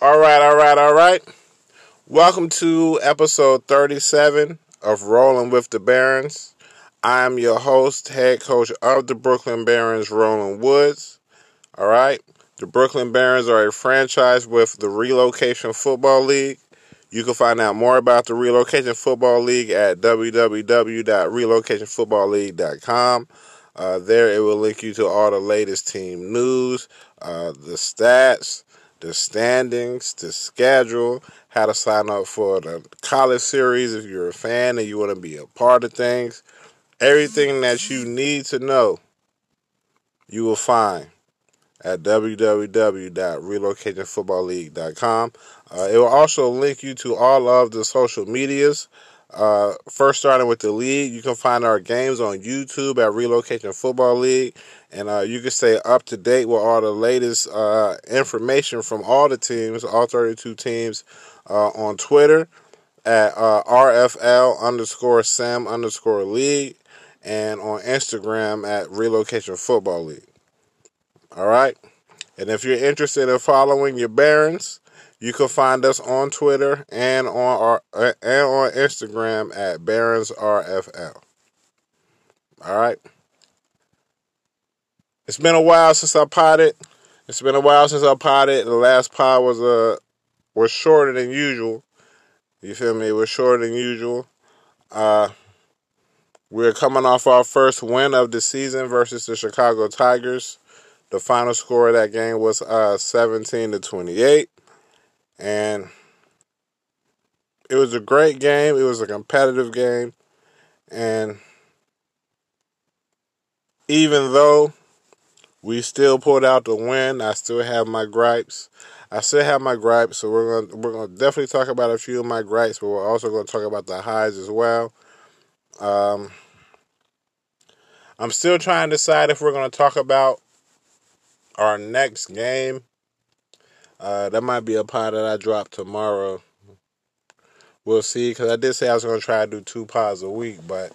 All right, all right, all right. Welcome to episode 37 of Rolling with the Barons. I am your host, head coach of the Brooklyn Barons, Roland Woods. All right. The Brooklyn Barons are a franchise with the Relocation Football League. You can find out more about the Relocation Football League at www.relocationfootballleague.com. Uh, there, it will link you to all the latest team news, uh, the stats, the standings, the schedule, how to sign up for the college series if you're a fan and you want to be a part of things. Everything that you need to know, you will find at www.relocationfootballleague.com. Uh, it will also link you to all of the social medias. Uh, first, starting with the league, you can find our games on YouTube at Relocation Football League, and uh, you can stay up to date with all the latest uh, information from all the teams, all 32 teams, uh, on Twitter at uh, RFL underscore Sim underscore League, and on Instagram at Relocation Football League. All right. And if you're interested in following your Barons, you can find us on Twitter and on our and on Instagram at Barons RFL. All right. It's been a while since I potted. It's been a while since I potted. The last pod was uh was shorter than usual. You feel me? It was shorter than usual. Uh, we're coming off our first win of the season versus the Chicago Tigers. The final score of that game was uh, 17 to 28. And it was a great game. It was a competitive game. And even though we still pulled out the win, I still have my gripes. I still have my gripes, so we're gonna we're gonna definitely talk about a few of my gripes, but we're also gonna talk about the highs as well. Um, I'm still trying to decide if we're gonna talk about our next game. Uh, that might be a pod that I drop tomorrow. We'll see, because I did say I was to try to do two pods a week, but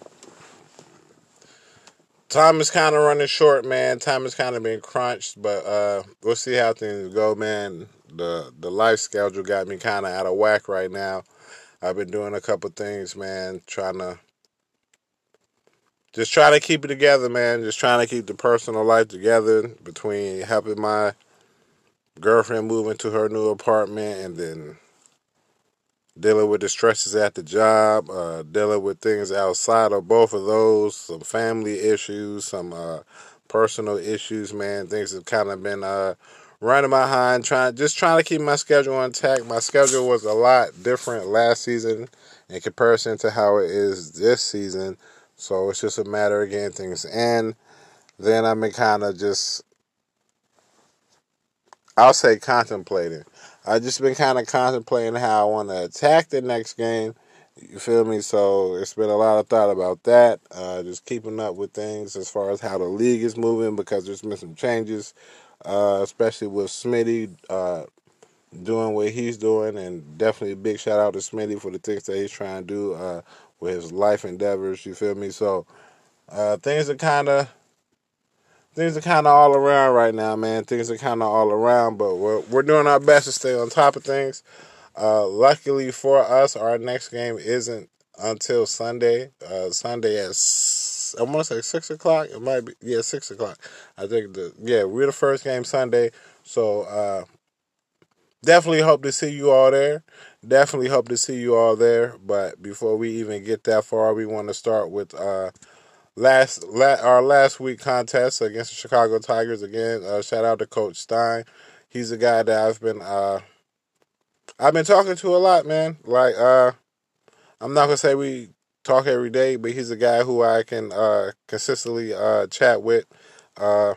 time is kind of running short, man. Time has kind of been crunched, but uh, we'll see how things go, man. The the life schedule got me kind of out of whack right now. I've been doing a couple things, man, trying to just trying to keep it together, man. Just trying to keep the personal life together between helping my girlfriend move into her new apartment and then dealing with the stresses at the job, uh, dealing with things outside of both of those, some family issues, some uh, personal issues, man. Things have kind of been uh, running behind, trying just trying to keep my schedule intact. My schedule was a lot different last season in comparison to how it is this season. So it's just a matter of getting things in. Then I've been kind of just, I'll say contemplating. I've just been kind of contemplating how I want to attack the next game. You feel me? So it's been a lot of thought about that. Uh, just keeping up with things as far as how the league is moving because there's been some changes, uh, especially with Smitty uh, doing what he's doing, and definitely a big shout out to Smitty for the things that he's trying to do uh, with his life endeavors. You feel me? So uh, things are kind of things are kind of all around right now, man. Things are kind of all around, but we're we're doing our best to stay on top of things. Uh, luckily for us, our next game isn't until Sunday. Uh, Sunday at I want to say six o'clock. It might be yeah six o'clock. I think the yeah we're the first game Sunday, so uh, definitely hope to see you all there. Definitely hope to see you all there. But before we even get that far, we want to start with uh, last la- our last week contest against the Chicago Tigers again. Uh, shout out to Coach Stein. He's a guy that I've been uh, I've been talking to a lot, man. Like uh, I'm not gonna say we talk every day, but he's a guy who I can uh, consistently uh, chat with. Uh,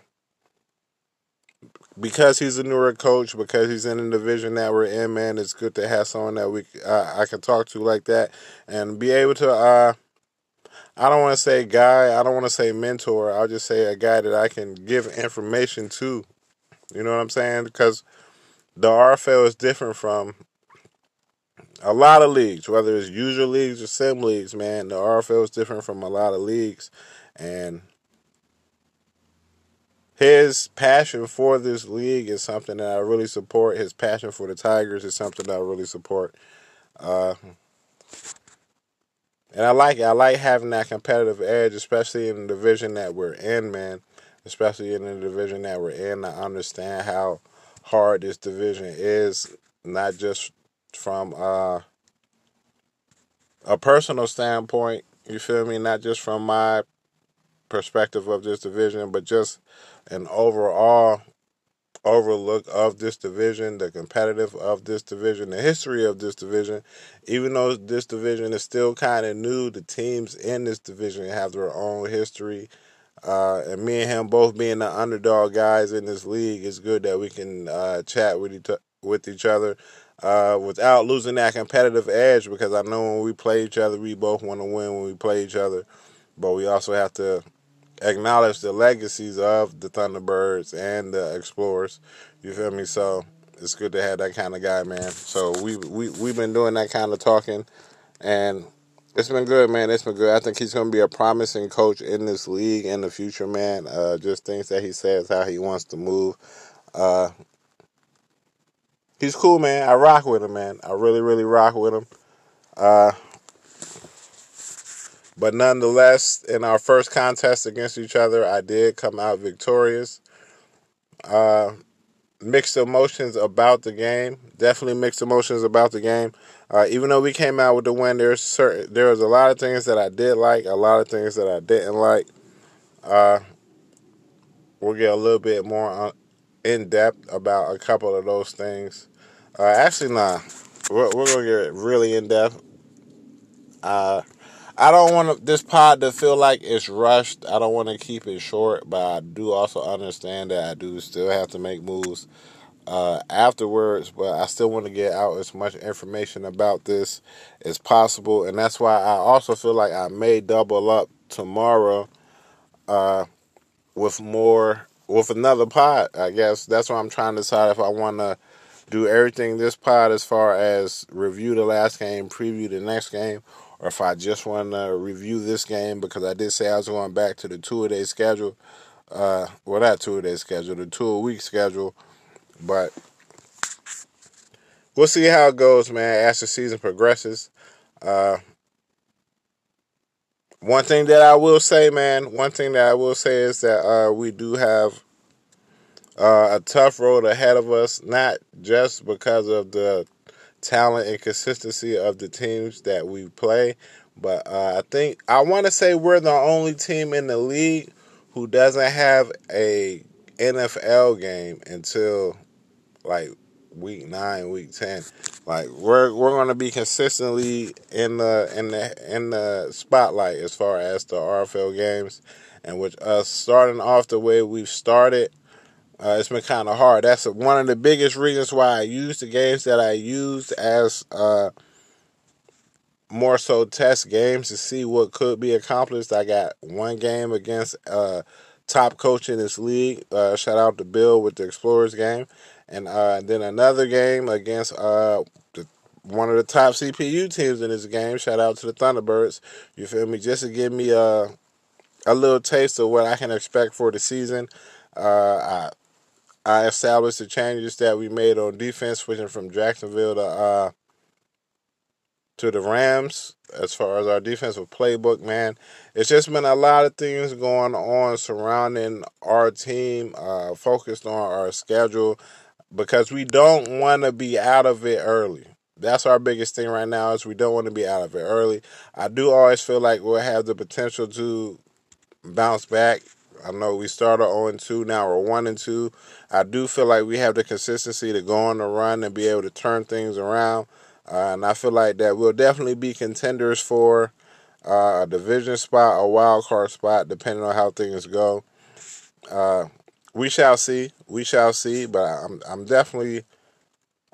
because he's a newer coach, because he's in the division that we're in, man, it's good to have someone that we I can talk to like that and be able to. I don't want to say guy, I don't want to say mentor. I'll just say a guy that I can give information to. You know what I'm saying? Because the RFL is different from a lot of leagues, whether it's usual leagues or sim leagues. Man, the RFL is different from a lot of leagues, and his passion for this league is something that I really support. His passion for the Tigers is something that I really support. Uh, and I like it. I like having that competitive edge, especially in the division that we're in, man. Especially in the division that we're in. I understand how hard this division is, not just from uh, a personal standpoint, you feel me? Not just from my perspective of this division, but just an overall overlook of this division, the competitive of this division, the history of this division. Even though this division is still kind of new, the teams in this division have their own history. Uh, and me and him both being the underdog guys in this league, it's good that we can uh, chat with each, with each other uh, without losing that competitive edge. Because I know when we play each other, we both want to win when we play each other, but we also have to acknowledge the legacies of the Thunderbirds and the Explorers. You feel me? So it's good to have that kind of guy, man. So we we we've been doing that kind of talking, and it's been good, man. It's been good. I think he's going to be a promising coach in this league in the future, man. Uh, just things that he says, how he wants to move. Uh, he's cool, man. I rock with him, man. I really, really rock with him. Uh, but nonetheless, in our first contest against each other, I did come out victorious. Uh, mixed emotions about the game. Definitely mixed emotions about the game. Uh, even though we came out with the win, there's certain there was a lot of things that I did like, a lot of things that I didn't like. Uh, we'll get a little bit more in depth about a couple of those things. Uh, actually, nah, we're, we're gonna get really in depth. I don't want this pod to feel like it's rushed. I don't want to keep it short, but I do also understand that I do still have to make moves uh, afterwards. But I still want to get out as much information about this as possible, and that's why I also feel like I may double up tomorrow uh, with more with another pod. I guess that's why I'm trying to decide if I want to do everything this pod as far as review the last game, preview the next game, or if I just want to review this game because I did say I was going back to the two a day schedule. Uh, well, not two a day schedule, the two a week schedule. But we'll see how it goes, man, as the season progresses. Uh, one thing that I will say, man, one thing that I will say is that uh, we do have uh, a tough road ahead of us, not just because of the talent and consistency of the teams that we play. But uh, I think I want to say we're the only team in the league who doesn't have a NFL game until like week nine, week ten. Like we're we're gonna be consistently in the in the in the spotlight as far as the RFL games, and with us starting off the way we've started, uh, it's been kind of hard. That's one of the biggest reasons why I use the games that I used as uh, more so test games to see what could be accomplished. I got one game against uh, top coach in this league. Uh, shout out to Bill with the Explorers game, and uh, then another game against uh, the, one of the top CPU teams in this game. Shout out to the Thunderbirds. You feel me? Just to give me a a little taste of what I can expect for the season. Uh, I I established the changes that we made on defense, switching from Jacksonville to uh, to the Rams as far as our defensive playbook, man. It's just been a lot of things going on surrounding our team, uh, focused on our schedule, because we don't want to be out of it early. That's our biggest thing right now is we don't want to be out of it early. I do always feel like we'll have the potential to bounce back I know we started 0 and 2, now we're 1 and 2. I do feel like we have the consistency to go on the run and be able to turn things around. Uh, and I feel like that we'll definitely be contenders for uh, a division spot, a wild card spot, depending on how things go. Uh, we shall see. We shall see. But I'm I'm definitely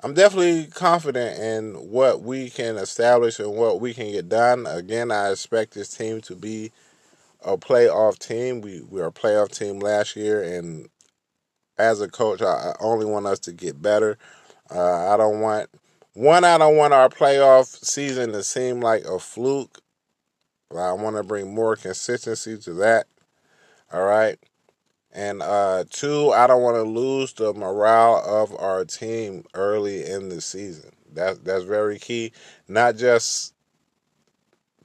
I'm definitely confident in what we can establish and what we can get done. Again, I expect this team to be a playoff team. We we were a playoff team last year, and as a coach, I, I only want us to get better. Uh, I don't want one. I don't want our playoff season to seem like a fluke. I want to bring more consistency to that. All right, And uh, two, I don't want to lose the morale of our team early in the season. That's that's very key. Not just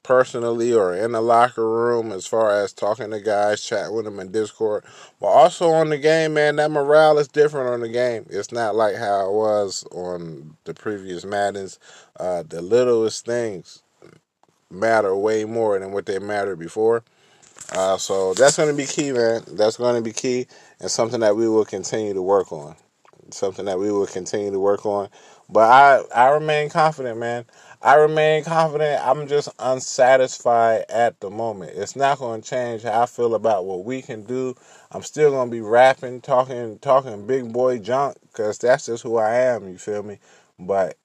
personally or in the locker room as far as talking to guys, chatting with them in Discord, but also on the game, man. That morale is different on the game. It's not like how it was on the previous Maddens. Uh, the littlest things matter way more than what they mattered before. Uh, so that's going to be key, man. That's going to be key and something that we will continue to work on. Something that we will continue to work on. But I, I remain confident, man. I remain confident. I'm just unsatisfied at the moment. It's not going to change how I feel about what we can do. I'm still going to be rapping, talking, talking big boy junk because that's just who I am. You feel me? But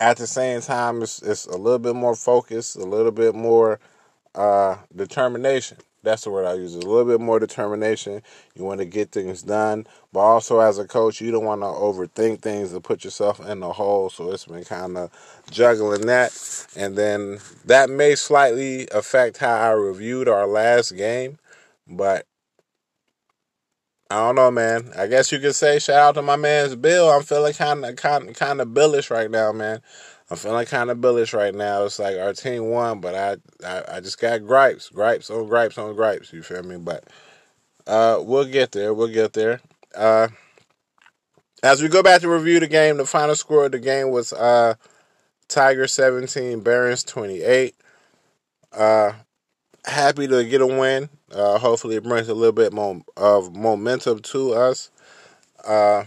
at the same time, it's it's a little bit more focused, a little bit more uh, determination. That's the word I use. A little bit more determination. You want to get things done, but also as a coach, you don't want to overthink things and put yourself in the hole. So it's been kind of juggling that, and then that may slightly affect how I reviewed our last game, but I don't know, man. I guess you could say shout out to my man's Bill. I'm feeling kind of kind kind of billish right now, man. I'm feeling kind of bullish right now. It's like our team won, but I, I, I just got gripes, gripes on gripes on gripes. You feel me? But uh, we'll get there. We'll get there. Uh, as we go back to review the game, the final score of the game was uh, Tiger 17, Barons 28. Uh, happy to get a win. Uh, hopefully, it brings a little bit more of momentum to us. Uh,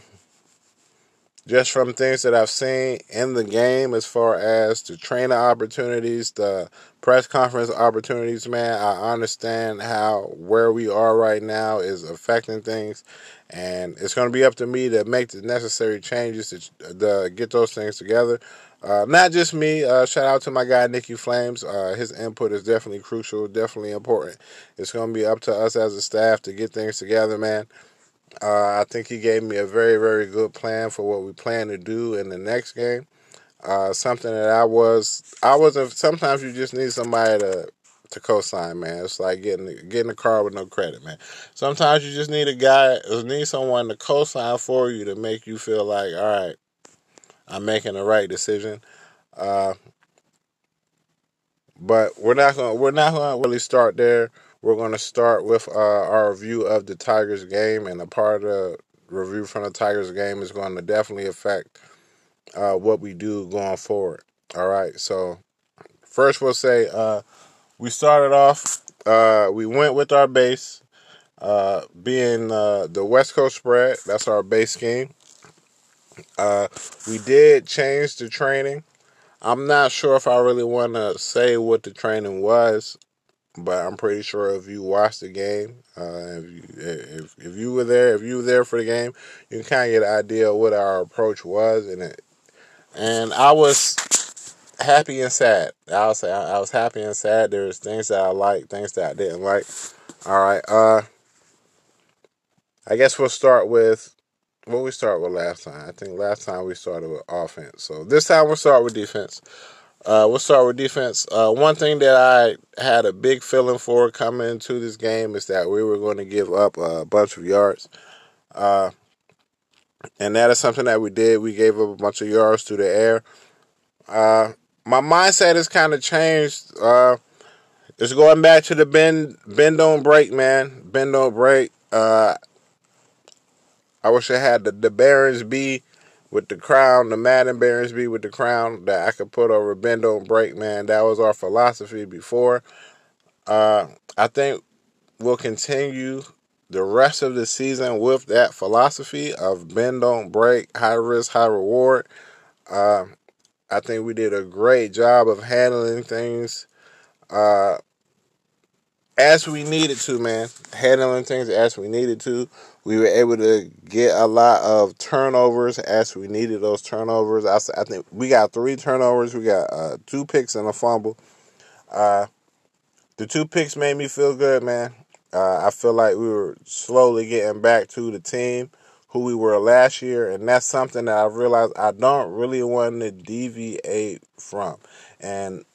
just from things that I've seen in the game as far as the trainer opportunities, the press conference opportunities, man, I understand how where we are right now is affecting things. And it's going to be up to me to make the necessary changes to, to get those things together. Uh, not just me. Uh, shout out to my guy Nikki Flames. Uh, his input is definitely crucial, definitely important. It's going to be up to us as a staff to get things together, man. Uh, I think he gave me a very, very good plan for what we plan to do in the next game. Uh, something that I was, I wasn't. Sometimes you just need somebody to to co-sign, man. It's like getting getting a car with no credit, man. Sometimes you just need a guy, need someone to co-sign for you to make you feel like, all right, I'm making the right decision. Uh, but we're not gonna we're not gonna really start there. We're going to start with uh, our review of the Tigers game, and a part of the review from the Tigers game is going to definitely affect uh, what we do going forward. All right, so first we'll say uh, we started off, uh, we went with our base, uh, being uh, the West Coast spread. That's our base scheme. we did change the training. I'm not sure if I really want to say what the training was but I'm pretty sure if you watched the game, uh, if, you, if if you were there, if you were there for the game, you can kind of get an idea of what our approach was, and it, and I was happy and sad. I'll was I was happy and sad. There's things that I like, things that I didn't like. All right, uh, I guess we'll start with what we start with last time. I think last time we started with offense, so this time we'll start with defense. Uh, we'll start with defense. Uh, one thing that I had a big feeling for coming into this game is that we were going to give up a bunch of yards. Uh, and that is something that we did. We gave up a bunch of yards through the air. Uh, my mindset has kind of changed. Uh, it's going back to the bend, bend don't break, man. Bend don't break. Uh, I wish I had the, the Barons be with the crown, the Madden Baronsby with the crown that I could put over Bend Don't Break, man. That was our philosophy before. Uh, I think we'll continue the rest of the season with that philosophy of bend don't break, high risk, high reward. Uh, I think we did a great job of handling things uh, as we needed to, man. Handling things as we needed to. We were able to get a lot of turnovers as we needed those turnovers. I, I think we got three turnovers. We got uh, two picks and a fumble. Uh, the two picks made me feel good, man. Uh, I feel like we were slowly getting back to the team who we were last year, and that's something that I realized I don't really want to deviate from. And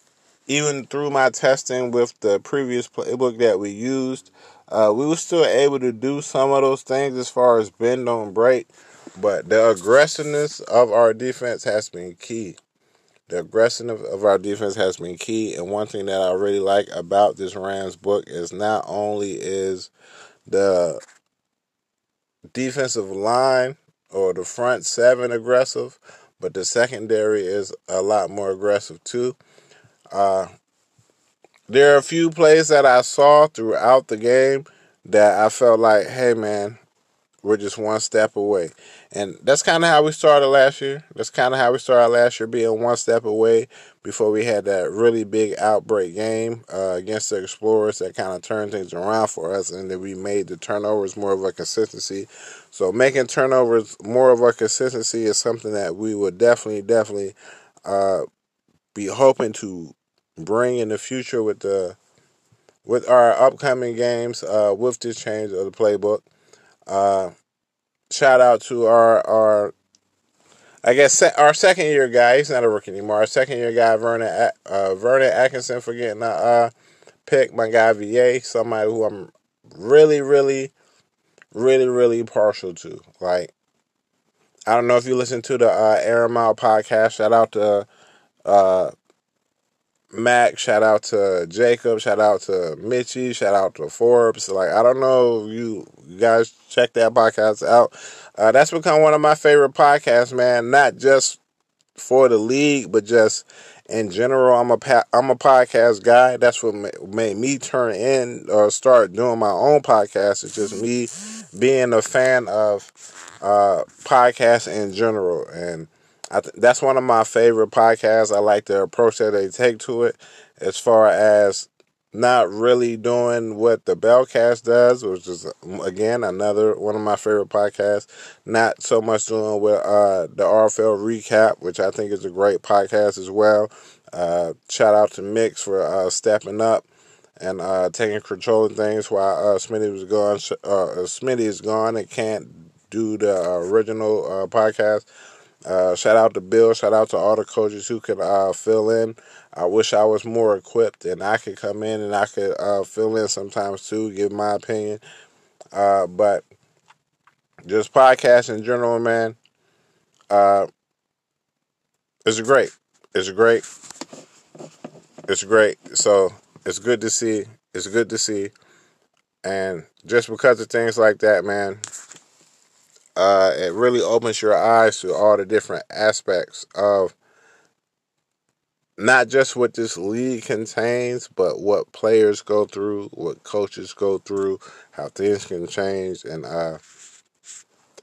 even through my testing with the previous playbook that we used, Uh, we were still able to do some of those things as far as bend don't break, but the aggressiveness of our defense has been key. The aggressiveness of our defense has been key, and one thing that I really like about this Rams book is not only is the defensive line or the front seven aggressive, but the secondary is a lot more aggressive too. Uh, there are a few plays that I saw throughout the game that I felt like, hey man, we're just one step away. And that's kind of how we started last year. That's kind of how we started last year, being one step away before we had that really big outbreak game uh, against the Explorers that kind of turned things around for us. And then we made the turnovers more of a consistency. So making turnovers more of a consistency is something that we would definitely, definitely uh, be hoping to bring in the future with the with our upcoming games uh, with this change of the playbook. Uh, shout out to our our I guess our second year guy. He's not a rookie anymore. Our second year guy, Vernon uh, Vernon Atkinson, for getting a uh, pick. My guy Va, somebody who I'm really, really, really, really partial to. Like, I don't know if you listen to the uh, Aaron Mile podcast. Shout out to uh, Mac, shout out to Jacob, shout out to Mitchy, shout out to Forbes. Like I don't know, you, guys check that podcast out. Uh, that's become one of my favorite podcasts, man. Not just for the league, but just in general. I'm a I'm a podcast guy. That's what made me turn in or start doing my own podcast. It's just me being a fan of uh, podcasts in general and th- that's one of my favorite podcasts. I like the approach that they take to it, as far as not really doing what the Bellcast does, which is again another one of my favorite podcasts. Not so much doing with uh, the RFL recap, which I think is a great podcast as well. Uh, shout out to Mix for uh, stepping up and uh, taking control of things while uh, Smitty was gone. Uh, Smitty is gone and can't do the original uh, podcast. Uh, shout out to Bill. Shout out to all the coaches who could uh, fill in. I wish I was more equipped and I could come in and I could uh, fill in sometimes too, give my opinion. Uh, but just podcast in general, man. Uh, it's great. It's great. It's great. So it's good to see. It's good to see. And just because of things like that, man, uh, it really opens your eyes to all the different aspects of not just what this league contains, but what players go through, what coaches go through, how things can change, and uh,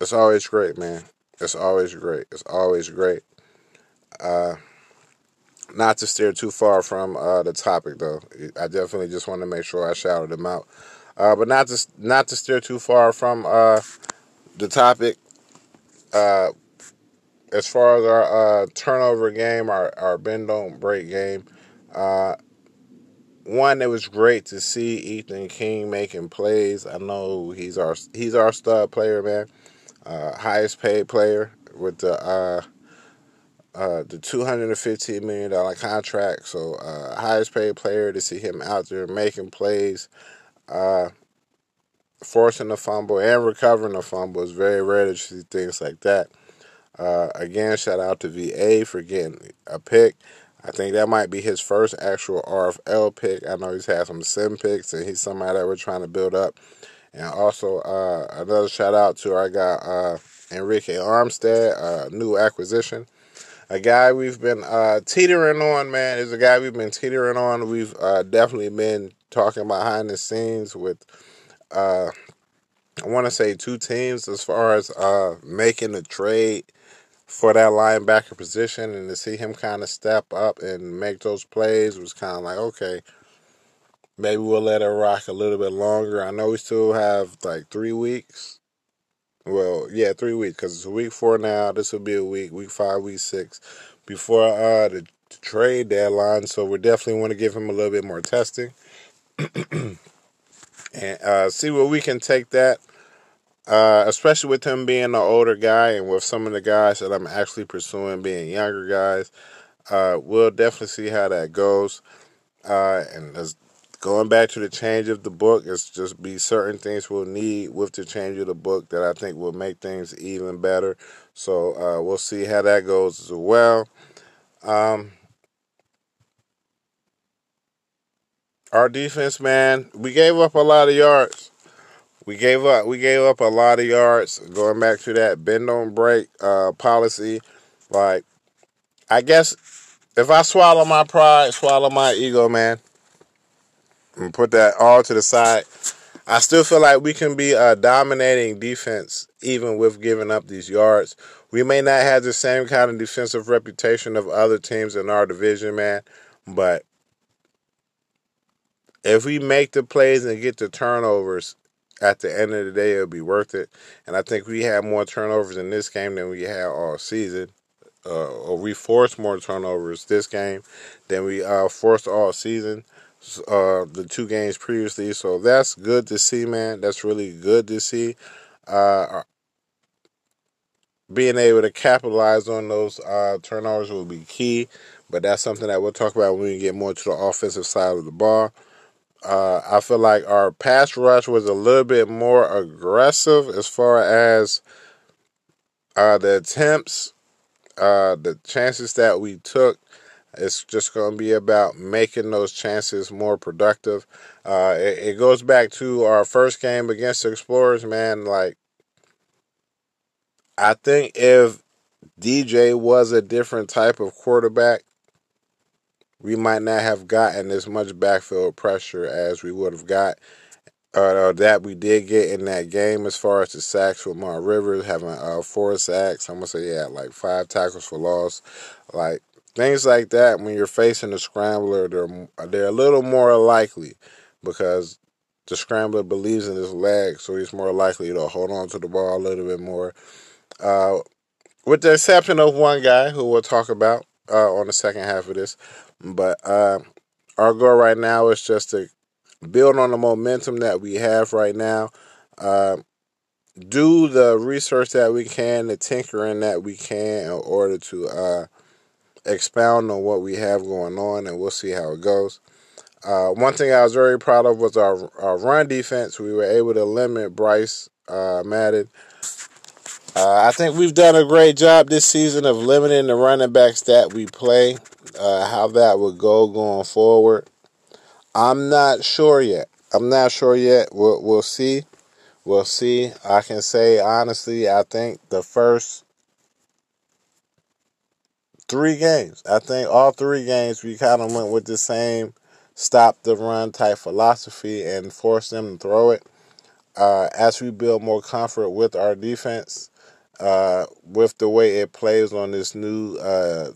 it's always great, man. It's always great. It's always great. Uh, not to steer too far from uh, the topic, though. I definitely just want to make sure I shouted them out, uh, but not to not to steer too far from uh, the topic, uh, as far as our uh, turnover game, our, our bend don't break game, uh, one, it was great to see Ethan King making plays. I know he's our he's our stud player, man. Uh, highest paid player with the uh, uh, the two hundred and fifteen million dollar contract. So uh, highest paid player to see him out there making plays. Uh, forcing a fumble and recovering a fumble is very rare to see things like that. Uh, again, shout out to VA for getting a pick. I think that might be his first actual RFL pick. I know he's had some sim picks, and he's somebody that we're trying to build up. And also, uh, another shout out to our guy uh, Enrique Armstead, uh, new acquisition. A guy we've been uh, teetering on, man, is a guy we've been teetering on. We've uh, definitely been talking behind the scenes with uh, I want to say two teams as far as uh, making a trade for that linebacker position and to see him kind of step up and make those plays was kind of like, okay, maybe we'll let it rock a little bit longer. I know we still have like three weeks. Well, yeah, three weeks because it's week four now. This will be a week, week five, week six before uh, the, trade deadline. So we definitely want to give him a little bit more testing. and uh, see where we can take that. Uh, especially with him being an older guy and with some of the guys that I'm actually pursuing being younger guys. Uh, we'll definitely see how that goes. Uh, and as going back to the change of the book, it's just be certain things we'll need with the change of the book that I think will make things even better. So uh, we'll see how that goes as well. Um, our defense, man, we gave up a lot of yards. We gave up. We gave up a lot of yards. Going back to that bend don't break uh, policy, like I guess if I swallow my pride, swallow my ego, man, and put that all to the side, I still feel like we can be a dominating defense even with giving up these yards. We may not have the same kind of defensive reputation of other teams in our division, man, but if we make the plays and get the turnovers, at the end of the day, it'll be worth it. And I think we had more turnovers in this game than we had all season. Uh, or we forced more turnovers this game than we uh, forced all season. Uh, the two games previously, so that's good to see, man. That's really good to see. Uh, being able to capitalize on those uh, turnovers will be key, but that's something that we'll talk about when we get more to the offensive side of the ball. Uh, I feel like our pass rush was a little bit more aggressive as far as uh, the attempts, uh, the chances that we took. It's just going to be about making those chances more productive. Uh, it, it goes back to our first game against the Explorers, man. Like, I think if DJ was a different type of quarterback, we might not have gotten as much backfield pressure as we would have got uh, that we did get in that game as far as the sacks with Mar Rivers having uh, four sacks. I'm gonna say yeah, like five tackles for loss, like things like that. When you're facing a scrambler, they're they're a little more likely because the scrambler believes in his leg, so he's more likely to hold on to the ball a little bit more. Uh, with the exception of one guy who we'll talk about uh, on the second half of this, but uh, our goal right now is just to build on the momentum that we have right now. Uh, do the research that we can, the tinkering that we can, in order to uh, expound on what we have going on, and we'll see how it goes. Uh, one thing I was very proud of was our, our run defense. We were able to limit Bryce uh, Madden. Uh, I think we've done a great job this season of limiting the running backs that we play uh, how that would go going forward. I'm not sure yet. I'm not sure yet. We'll, we'll see. We'll see. I can say honestly, I think the first three games, I think all three games, we kind of went with the same stop the run type philosophy and force them to throw it. Uh, as we build more comfort with our defense, uh, with the way it plays on this new uh,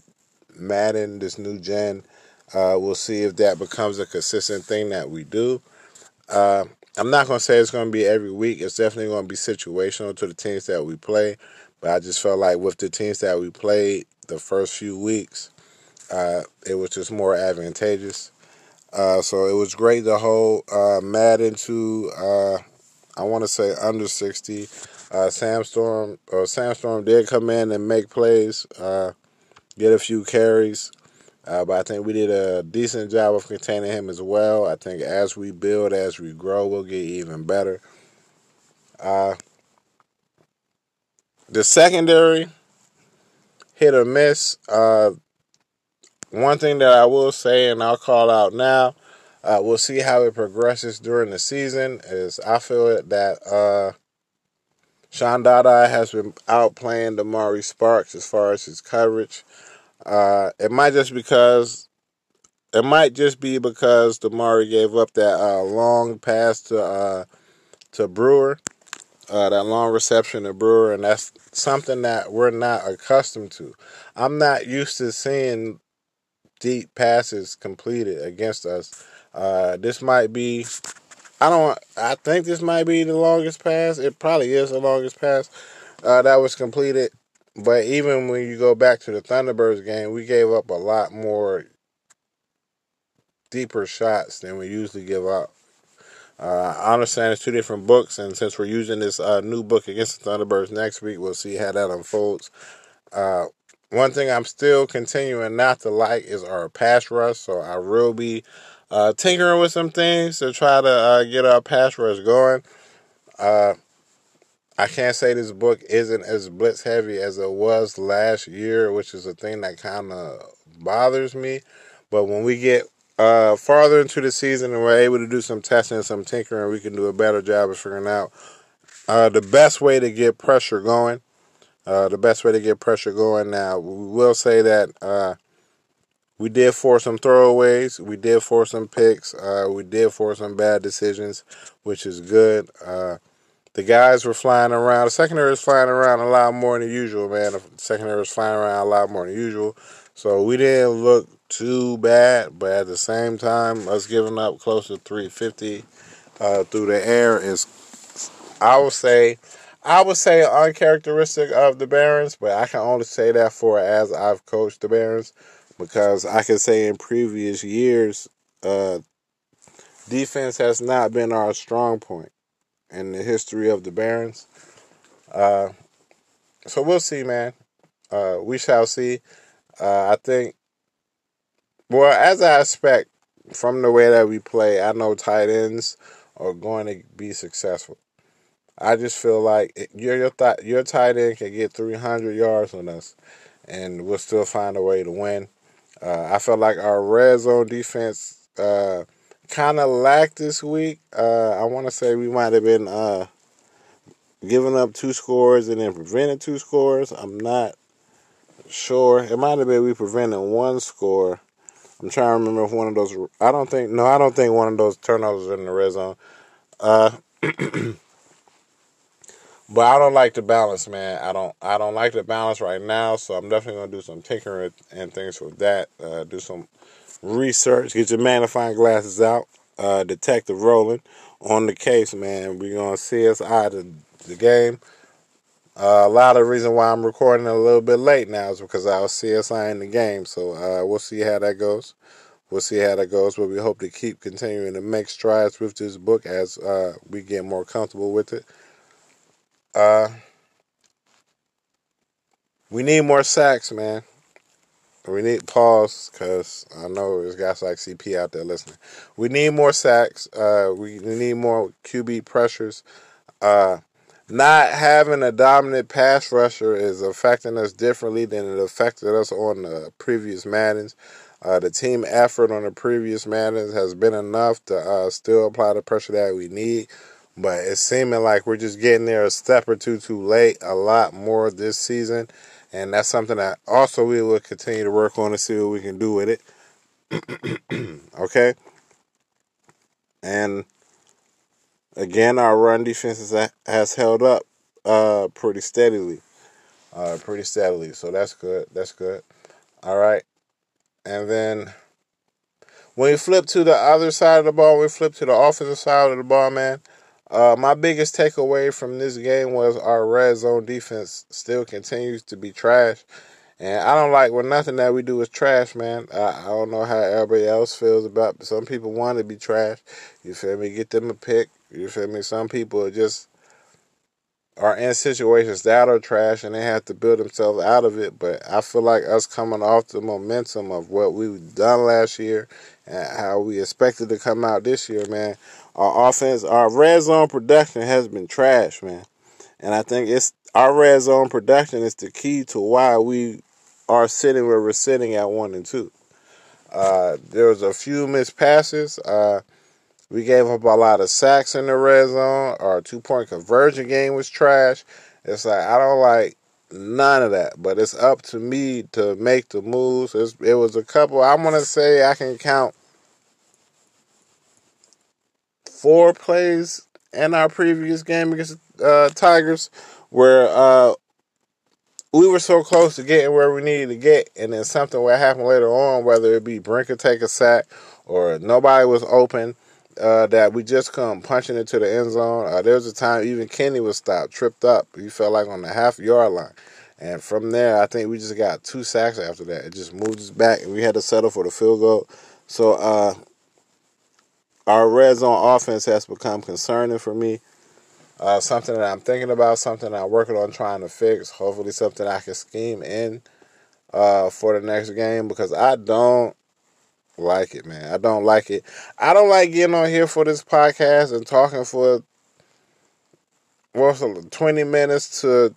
Madden, this new gen. Uh, we'll see if that becomes a consistent thing that we do. Uh, I'm not going to say it's going to be every week. It's definitely going to be situational to the teams that we play. But I just felt like with the teams that we played the first few weeks, uh, it was just more advantageous. Uh, so it was great to hold uh, Madden to, uh, I want to say, under 60. Uh, Sam Storm, or Sam Storm did come in and make plays uh, get a few carries. Uh, but I think we did a decent job of containing him as well. I think as we build, as we grow, we'll get even better. Uh, the secondary, hit or miss. Uh, one thing that I will say, and I'll call out now, uh, we'll see how it progresses during the season. Is I feel that uh, Sean Dada has been outplaying Damari Sparks as far as his coverage. Uh, it might just because it might just be because Damari gave up that uh, long pass to uh, to Brewer, uh, that long reception to Brewer, and that's something that we're not accustomed to. I'm not used to seeing deep passes completed against us. Uh, this might be. I don't. I think this might be the longest pass. It probably is the longest pass uh, that was completed but even when you go back to the Thunderbirds game, we gave up a lot more deeper shots than we usually give up. Uh, I understand it's two different books, and since we're using this uh, new book against the Thunderbirds next week, we'll see how that unfolds. Uh, one thing I'm still continuing not to like is our pass rush, so I will be uh, tinkering with some things to try to uh, get our pass rush going. Uh, I can't say this book isn't as blitz heavy as it was last year, which is a thing that kind of bothers me. But when we get uh, farther into the season and we're able to do some testing and some tinkering, we can do a better job of figuring out uh, the best way to get pressure going. Uh, the best way to get pressure going. Now, we will say that uh, we did force some throwaways. We did force some picks. Uh, we did force some bad decisions, which is good. Uh, the guys were flying around. The secondary was flying around a lot more than usual, man. The secondary was flying around a lot more than usual. So we didn't look too bad, but at the same time, us giving up close to 350 uh, through the air is, I would say, I would say uncharacteristic of the Barons, but I can only say that for as I've coached the Barons, because I can say in previous years, uh, defense has not been our strong point in the history of the Barons. Uh, so we'll see, man. Uh, we shall see. Uh, I think, well, as I expect from the way that we play, I know tight ends are going to be successful. I just feel like your your, th- your tight end can get 300 yards on us, and we'll still find a way to win. Uh, I felt like our red zone defense uh, kind of lacked this week. Uh, I want to say we might have been uh, giving up two scores and then preventing two scores. I'm not sure. It might have been we prevented one score. I'm trying to remember if one of those. I don't think. No, I don't think one of those turnovers in the red zone. But I don't like the balance, man. I don't. I don't like the balance right now. So I'm definitely gonna do some tinkering and things with that. Uh, do some research. Get your magnifying glasses out. Uh, Detective Roland on the case, man. We're gonna CSI the the game. Uh, a lot of reason why I'm recording a little bit late now is because I was CSI in the game. So uh, we'll see how that goes. We'll see how that goes, but we hope to keep continuing to make strides with this book as uh, we get more comfortable with it. Uh, we need more sacks, man. We need pause because I know there's guys like CP out there listening. We need more sacks. Uh, we need more QB pressures. Uh, not having a dominant pass rusher is affecting us differently than it affected us on the previous Maddens. Uh, the team effort on the previous Maddens has been enough to uh, still apply the pressure that we need, but it's seeming like we're just getting there a step or two too late a lot more this season, and that's something that also we will continue to work on to see what we can do with it. okay? And Again, our run defense has held up uh, pretty steadily, uh, pretty steadily. So that's good. That's good. All right, and then when we flip to the other side of the ball, we flip to the offensive side of the ball, man. Uh, my biggest takeaway from this game was our red zone defense still continues to be trash. And I don't like when nothing that we do is trash, man. I, I don't know how everybody else feels about. Some people want to be trash. You feel me? Get them a pick. You feel me? Some people just are in situations that are trash and they have to build themselves out of it. But I feel like us coming off the momentum of what we've done last year and how we expected to come out this year, man. Our offense, our red zone production has been trash, man. And I think it's our red zone production is the key to why we are sitting where we're sitting at one and two. Uh, there was a few missed passes. Uh, we gave up a lot of sacks in the red zone. Our two point conversion game was trash. It's like I don't like none of that, but it's up to me to make the moves. It's, it was a couple. I want to say I can count four plays in our previous game against uh, Tigers where uh, we were so close to getting where we needed to get, and then something would happen later on, whether it be Brinker take a sack or nobody was open uh, that we just come punching into the end zone. Uh, there was a time even Kenny was stopped, tripped up. He felt like on the half yard line. And from there, I think we just got two sacks after that. It just moved us back, and we had to settle for the field goal. So uh, our red zone offense has become concerning for me. Uh, something that I'm thinking about, something I'm working on trying to fix. Hopefully, something I can scheme in uh, for the next game because I don't like it, man. I don't like it. I don't like getting on here for this podcast and talking for what's it, twenty minutes to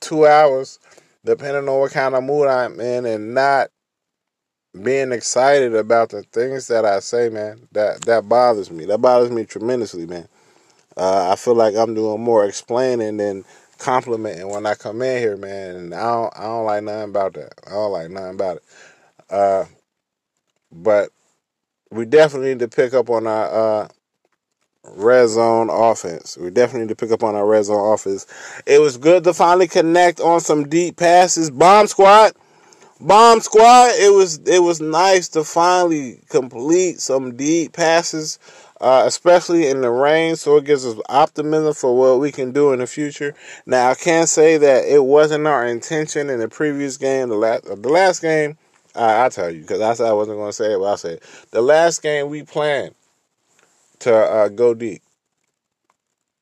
two hours, depending on what kind of mood I'm in, and not being excited about the things that I say, man. That that bothers me. That bothers me tremendously, man. Uh, I feel like I'm doing more explaining than complimenting when I come in here, man. And I don't, I don't like nothing about that. I don't like nothing about it. Uh, but we definitely need to pick up on our uh, red zone offense. We definitely need to pick up on our red zone offense. It was good to finally connect on some deep passes. Bomb squad. Bomb squad, it was it was nice to finally complete some deep passes, uh, especially in the rain. So it gives us optimism for what we can do in the future. Now I can't say that it wasn't our intention in the previous game. The last the last game, uh, I'll tell you because I said I wasn't going to say it, but I'll say it. The last game we planned to uh, go deep.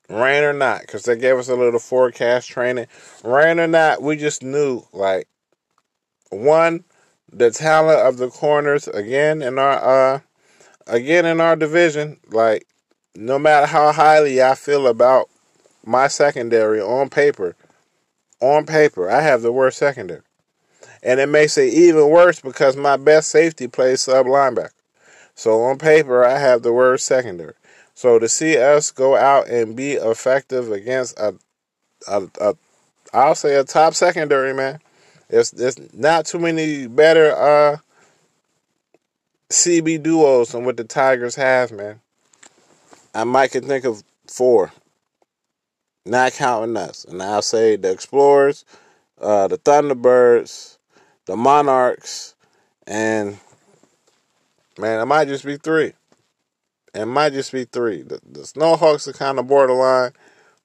Rain or not, because they gave us a little forecast training. Rain or not, we just knew like one, the talent of the corners again in our uh again in our division. Like no matter how highly I feel about my secondary on paper, on paper, I have the worst secondary. And it makes it even worse because my best safety plays sub linebacker. So on paper, I have the worst secondary. So to see us go out and be effective against a, a, a I'll say a top secondary, man, there's there's not too many better uh CB duos than what the Tigers have, man. I might can think of four. Not counting us. And I'll say the Explorers, uh, the Thunderbirds, the Monarchs, and man, it might just be three. It might just be three. The, the Snowhawks are kind of borderline.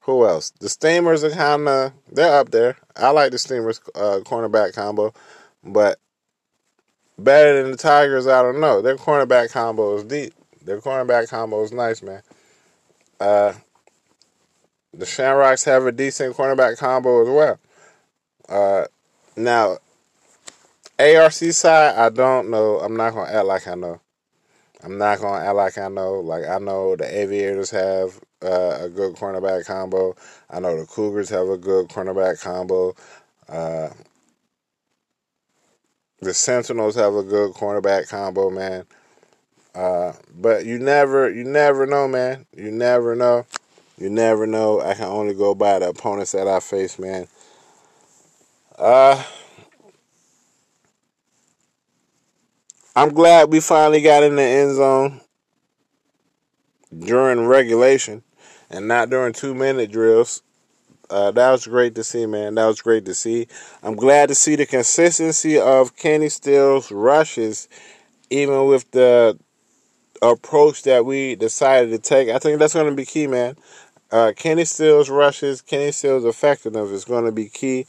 Who else? The Steamers are kind of they're up there. I like the Steamers uh, cornerback combo, but better than the Tigers, I don't know. Their cornerback combo is deep. Their cornerback combo is nice, man. Uh, the Shamrocks have a decent cornerback combo as well. Uh, now, ARC side, I don't know. I'm not gonna act like I know. I'm not gonna act like I know. Like I know the Aviators have uh, a good cornerback combo. I know the Cougars have a good cornerback combo. Uh, the Sentinels have a good cornerback combo, man. Uh, but you never, you never know, man. You never know. You never know. I can only go by the opponents that I face, man. Uh, I'm glad we finally got in the end zone during regulation and not during two minute drills. Uh, that was great to see, man. That was great to see. I'm glad to see the consistency of Kenny Stills' rushes, even with the approach that we decided to take. I think that's going to be key, man. Uh, Kenny Stills' rushes, Kenny Stills' effectiveness is going to be key.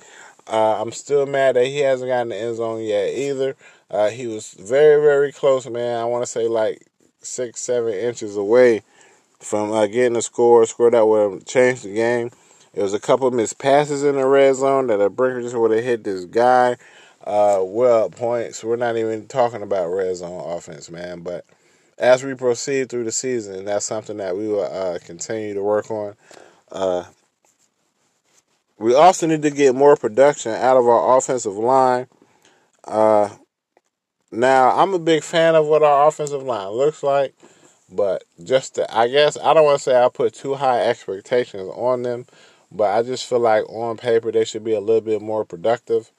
Uh, I'm still mad that he hasn't gotten the end zone yet either. Uh, he was very, very close, man. I want to say like six, seven inches away from uh, getting a score, score that would have changed the game. It was a couple missed passes in the red zone that a breaker just would have hit this guy. Uh, well, points. We're not even talking about red zone offense, man. But as we proceed through the season, that's something that we will uh, continue to work on. Uh, we also need to get more production out of our offensive line. Uh, now, I'm a big fan of what our offensive line looks like. But just to, I guess I don't want to say I put too high expectations on them, but I just feel like on paper they should be a little bit more productive.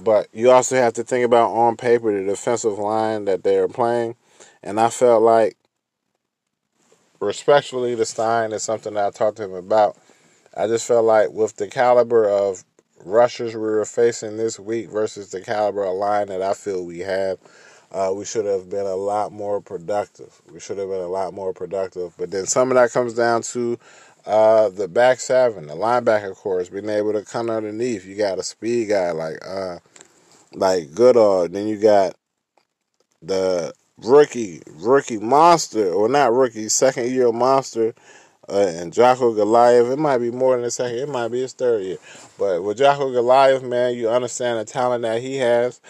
But you also have to think about on paper the defensive line that they're playing, and I felt like, respectfully, the Stein is something that I talked to him about. I just felt like with the caliber of rushers we were facing this week versus the caliber of line that I feel we have, uh, we should have been a lot more productive. We should have been a lot more productive. But then some of that comes down to uh, the back seven, the linebacker course, being able to come underneath. You got a speed guy like uh, like Goodall. Then you got the rookie rookie monster, or not rookie, second year monster. Uh, and Jocko Goliath, it might be more than a second, it might be his third year. But with Jocko Goliath, man, you understand the talent that he has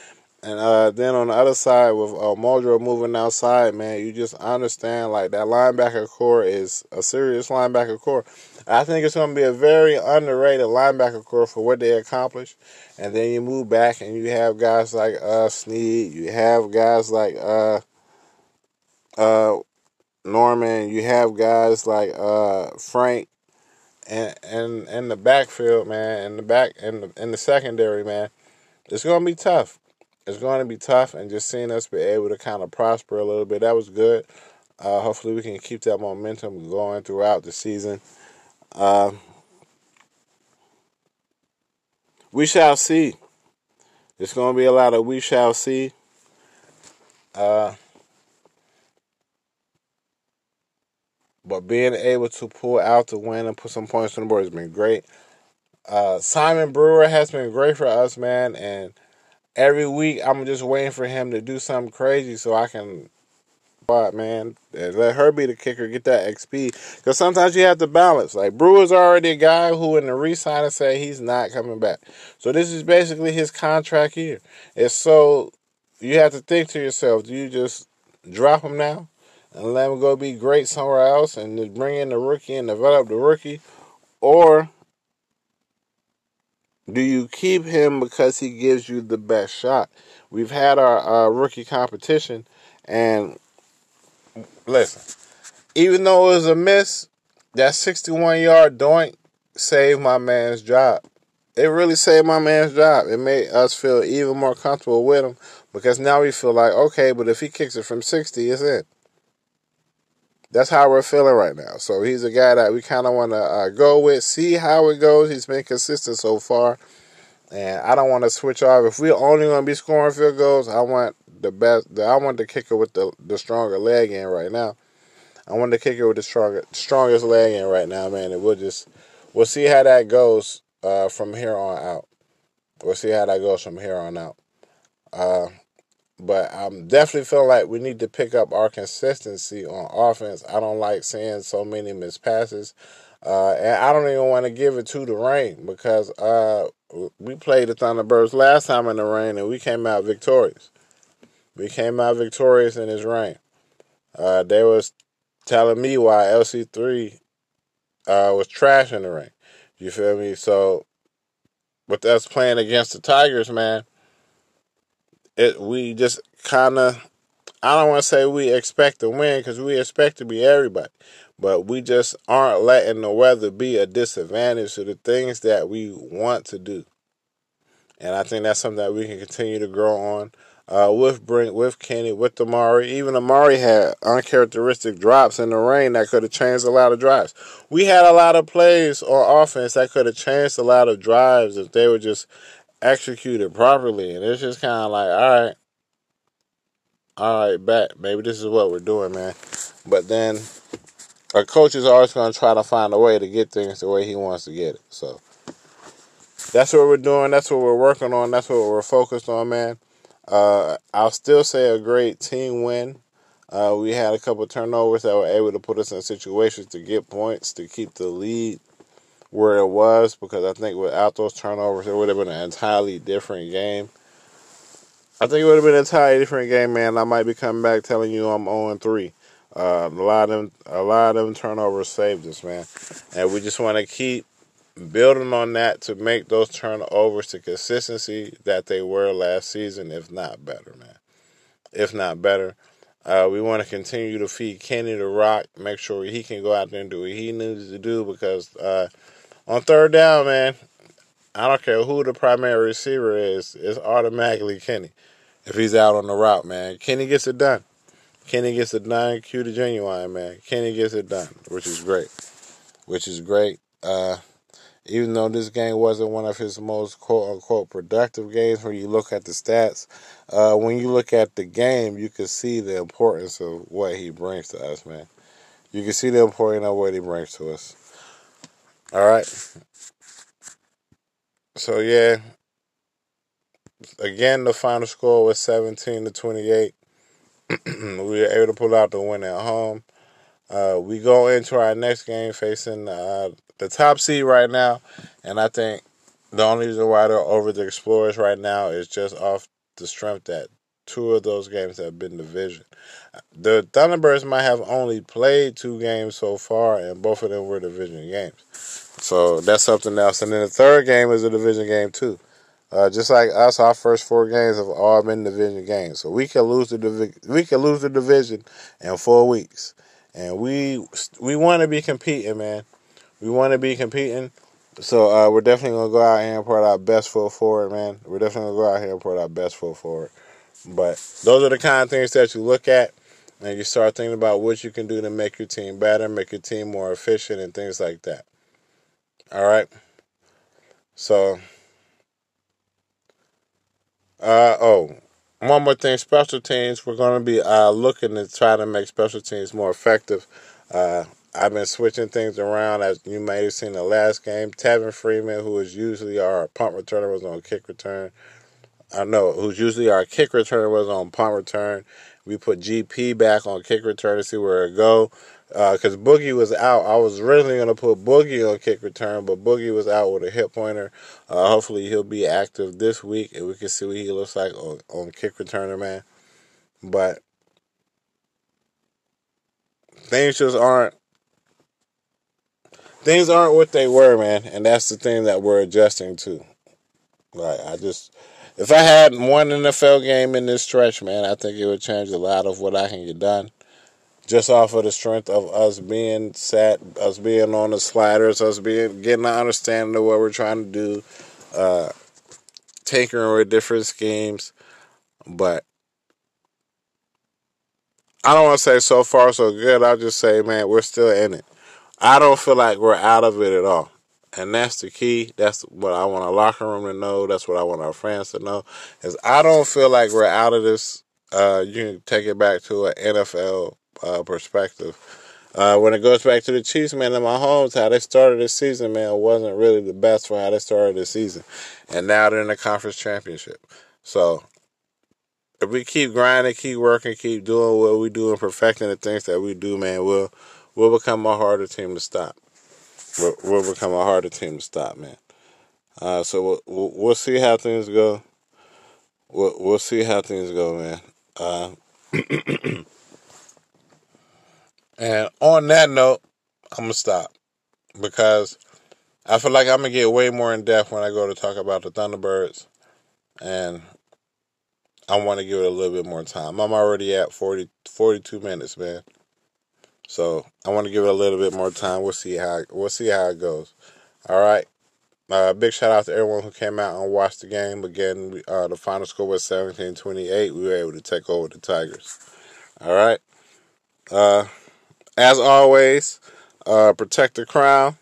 And uh, then on the other side, with uh, Muldrow moving outside, man, you just understand like that linebacker core is a serious linebacker core. I think it's going to be a very underrated linebacker core for what they accomplished. And then you move back and you have guys like uh, Sneed, you have guys like uh, uh, Norman, you have guys like uh, Frank, and and in the backfield, man, in the back in the in the secondary, man, it's going to be tough it's going to be tough, and just seeing us be able to kind of prosper a little bit, that was good. Uh, hopefully, we can keep that momentum going throughout the season. Uh, we shall see. There's going to be a lot of we shall see. Uh, but being able to pull out the win and put some points on the board has been great. Uh, Simon Brewer has been great for us, man, and every week I'm just waiting for him to do something crazy so I can but man, let her be the kicker, get that XP. Because sometimes you have to balance. Like Brewer's already a guy who in the resign say he's not coming back. So this is basically his contract here. It's so you have to think to yourself, do you just drop him now and let him go be great somewhere else and just bring in the rookie and develop the rookie? Or do you keep him because he gives you the best shot? We've had our, our rookie competition, and listen, even though it was a miss, that 61 yard doink saved my man's job. It really saved my man's job. It made us feel even more comfortable with him because now we feel like, okay, but if he kicks it from 60, it's in. That's how we're feeling right now. So he's a guy that we kind of want to uh, go with, see how it goes. He's been consistent so far, and I don't want to switch off. If we're only going to be scoring field goals, I want the best. I want the kicker with the the stronger leg in right now. I want the kicker with the stronger strongest leg in right now, man. And we'll just we'll see how that goes uh, from here on out. We'll see how that goes from here on out. Uh, but I'm definitely feeling like we need to pick up our consistency on offense. I don't like seeing so many missed passes. Uh, and I don't even want to give it to the rain because uh, we played the Thunderbirds last time in the rain and we came out victorious. We came out victorious in this rain. Uh, they was telling me why LC3 uh, was trash in the rain. You feel me? So with us playing against the Tigers, man, it we just kind of I don't want to say we expect to win because we expect to be everybody, but we just aren't letting the weather be a disadvantage to the things that we want to do. And I think that's something that we can continue to grow on uh, with Brink, with Kenny, with Amari. Even Amari had uncharacteristic drops in the rain that could have changed a lot of drives. We had a lot of plays on offense that could have changed a lot of drives if they were just executed properly. And it's just kind of like, all right, all right, bet. Maybe this is what we're doing, man. But then a coach is always going to try to find a way to get things the way he wants to get it. So that's what we're doing. That's what we're working on. That's what we're focused on, man. Uh, I'll still say a great team win. Uh, we had a couple turnovers that were able to put us in situations to get points to keep the lead where it was because I think without those turnovers, it would have been an entirely different game. I think it would have been an entirely different game, man. I might be coming back telling you I'm 0 3. Uh, a lot of them, a lot of them turnovers saved us, man, and we just want to keep building on that to make those turnovers to consistency that they were last season, if not better, man. If not better. Uh, we want to continue to feed Kenny the rock, make sure he can go out there and do what he needs to do because uh, on third down, man, I don't care who the primary receiver is, it's automatically Kenny. If he's out on the route, man, Kenny gets it done. Kenny gets it done. Cue the genuine, man. Kenny gets it done, which is great. Which is great. Uh, even though this game wasn't one of his most quote unquote productive games when you look at the stats, uh, when you look at the game, you can see the importance of what he brings to us, man. You can see the importance of what he brings to us. All right. So yeah. Again, the final score was 17 to 28. we were able to pull out the win at home. Uh, we go into our next game facing uh, the top seed right now, and I think the only reason why they're over the Explorers right now is just off the strength that two of those games have been division. The Thunderbirds might have only played two games so far, and both of them were division games. So that's something else. And then the third game is a division game too. Uh, just like us, our first four games have all been division games. So we can lose the divi- we can lose the division in four weeks, and we we want to be competing, man. We want to be competing. So uh, we're definitely gonna go out here and put our best foot forward, man. We're definitely gonna go out here and put our best foot forward. But those are the kind of things that you look at and you start thinking about what you can do to make your team better, make your team more efficient, and things like that. All right. So uh, oh, one more thing special teams. We're going to be uh, looking to try to make special teams more effective. Uh, I've been switching things around, as you may have seen the last game. Tevin Freeman, who is usually our punt returner, was on kick return. I know who's usually our kick returner was on punt return. We put GP back on kick return to see where it go because uh, Boogie was out. I was originally going to put Boogie on kick return, but Boogie was out with a hip pointer. Uh, hopefully, he'll be active this week, and we can see what he looks like on, on kick returner, man. But things just aren't things aren't what they were, man, and that's the thing that we're adjusting to. Like I just, if I had one NFL game in this stretch, man, I think it would change a lot of what I can get done just off of the strength of us being set, us being on the sliders, us being getting an understanding of what we're trying to do, uh, tinkering with different schemes. But I don't want to say so far so good. I'll just say, man, we're still in it. I don't feel like we're out of it at all. And that's the key. That's what I want our locker room to know. That's what I want our fans to know. Is I don't feel like we're out of this. Uh, you can take it back to an NFL uh, perspective. Uh, when it goes back to the Chiefs, man, in Mahomes, how they started the season, man, wasn't really the best for how they started the season. And now they're in the conference championship. So if we keep grinding, keep working, keep doing what we do and perfecting the things that we do, man, we'll we'll become a harder team to stop. We'll, we'll become a harder team to stop, man. Uh, so we'll, we'll see how things go. We'll, we'll see how things go, man. Uh, And on that note, I'm gonna stop because I feel like I'm gonna get way more in depth when I go to talk about the Thunderbirds, and I want to give it a little bit more time. I'm already at 40, 42 minutes, man. So I want to give it a little bit more time. We'll see how we'll see how it goes. All right. Uh, big shout out to everyone who came out and watched the game. Again, uh, the final score was 17-28. We were able to take over the Tigers. All right. Uh, as always, uh, protect the crown.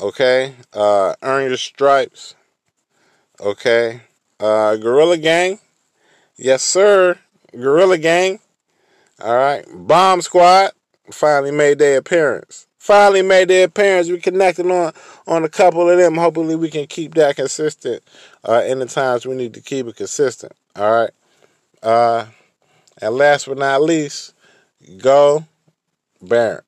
Okay. Uh, earn your stripes. Okay. Uh, Gorilla Gang. Yes, sir. Gorilla Gang. All right. Bomb Squad finally made their appearance. Finally made their appearance. We connected on on a couple of them. Hopefully, we can keep that consistent uh, in the times we need to keep it consistent. All right. Uh, and last but not least, go Barrett.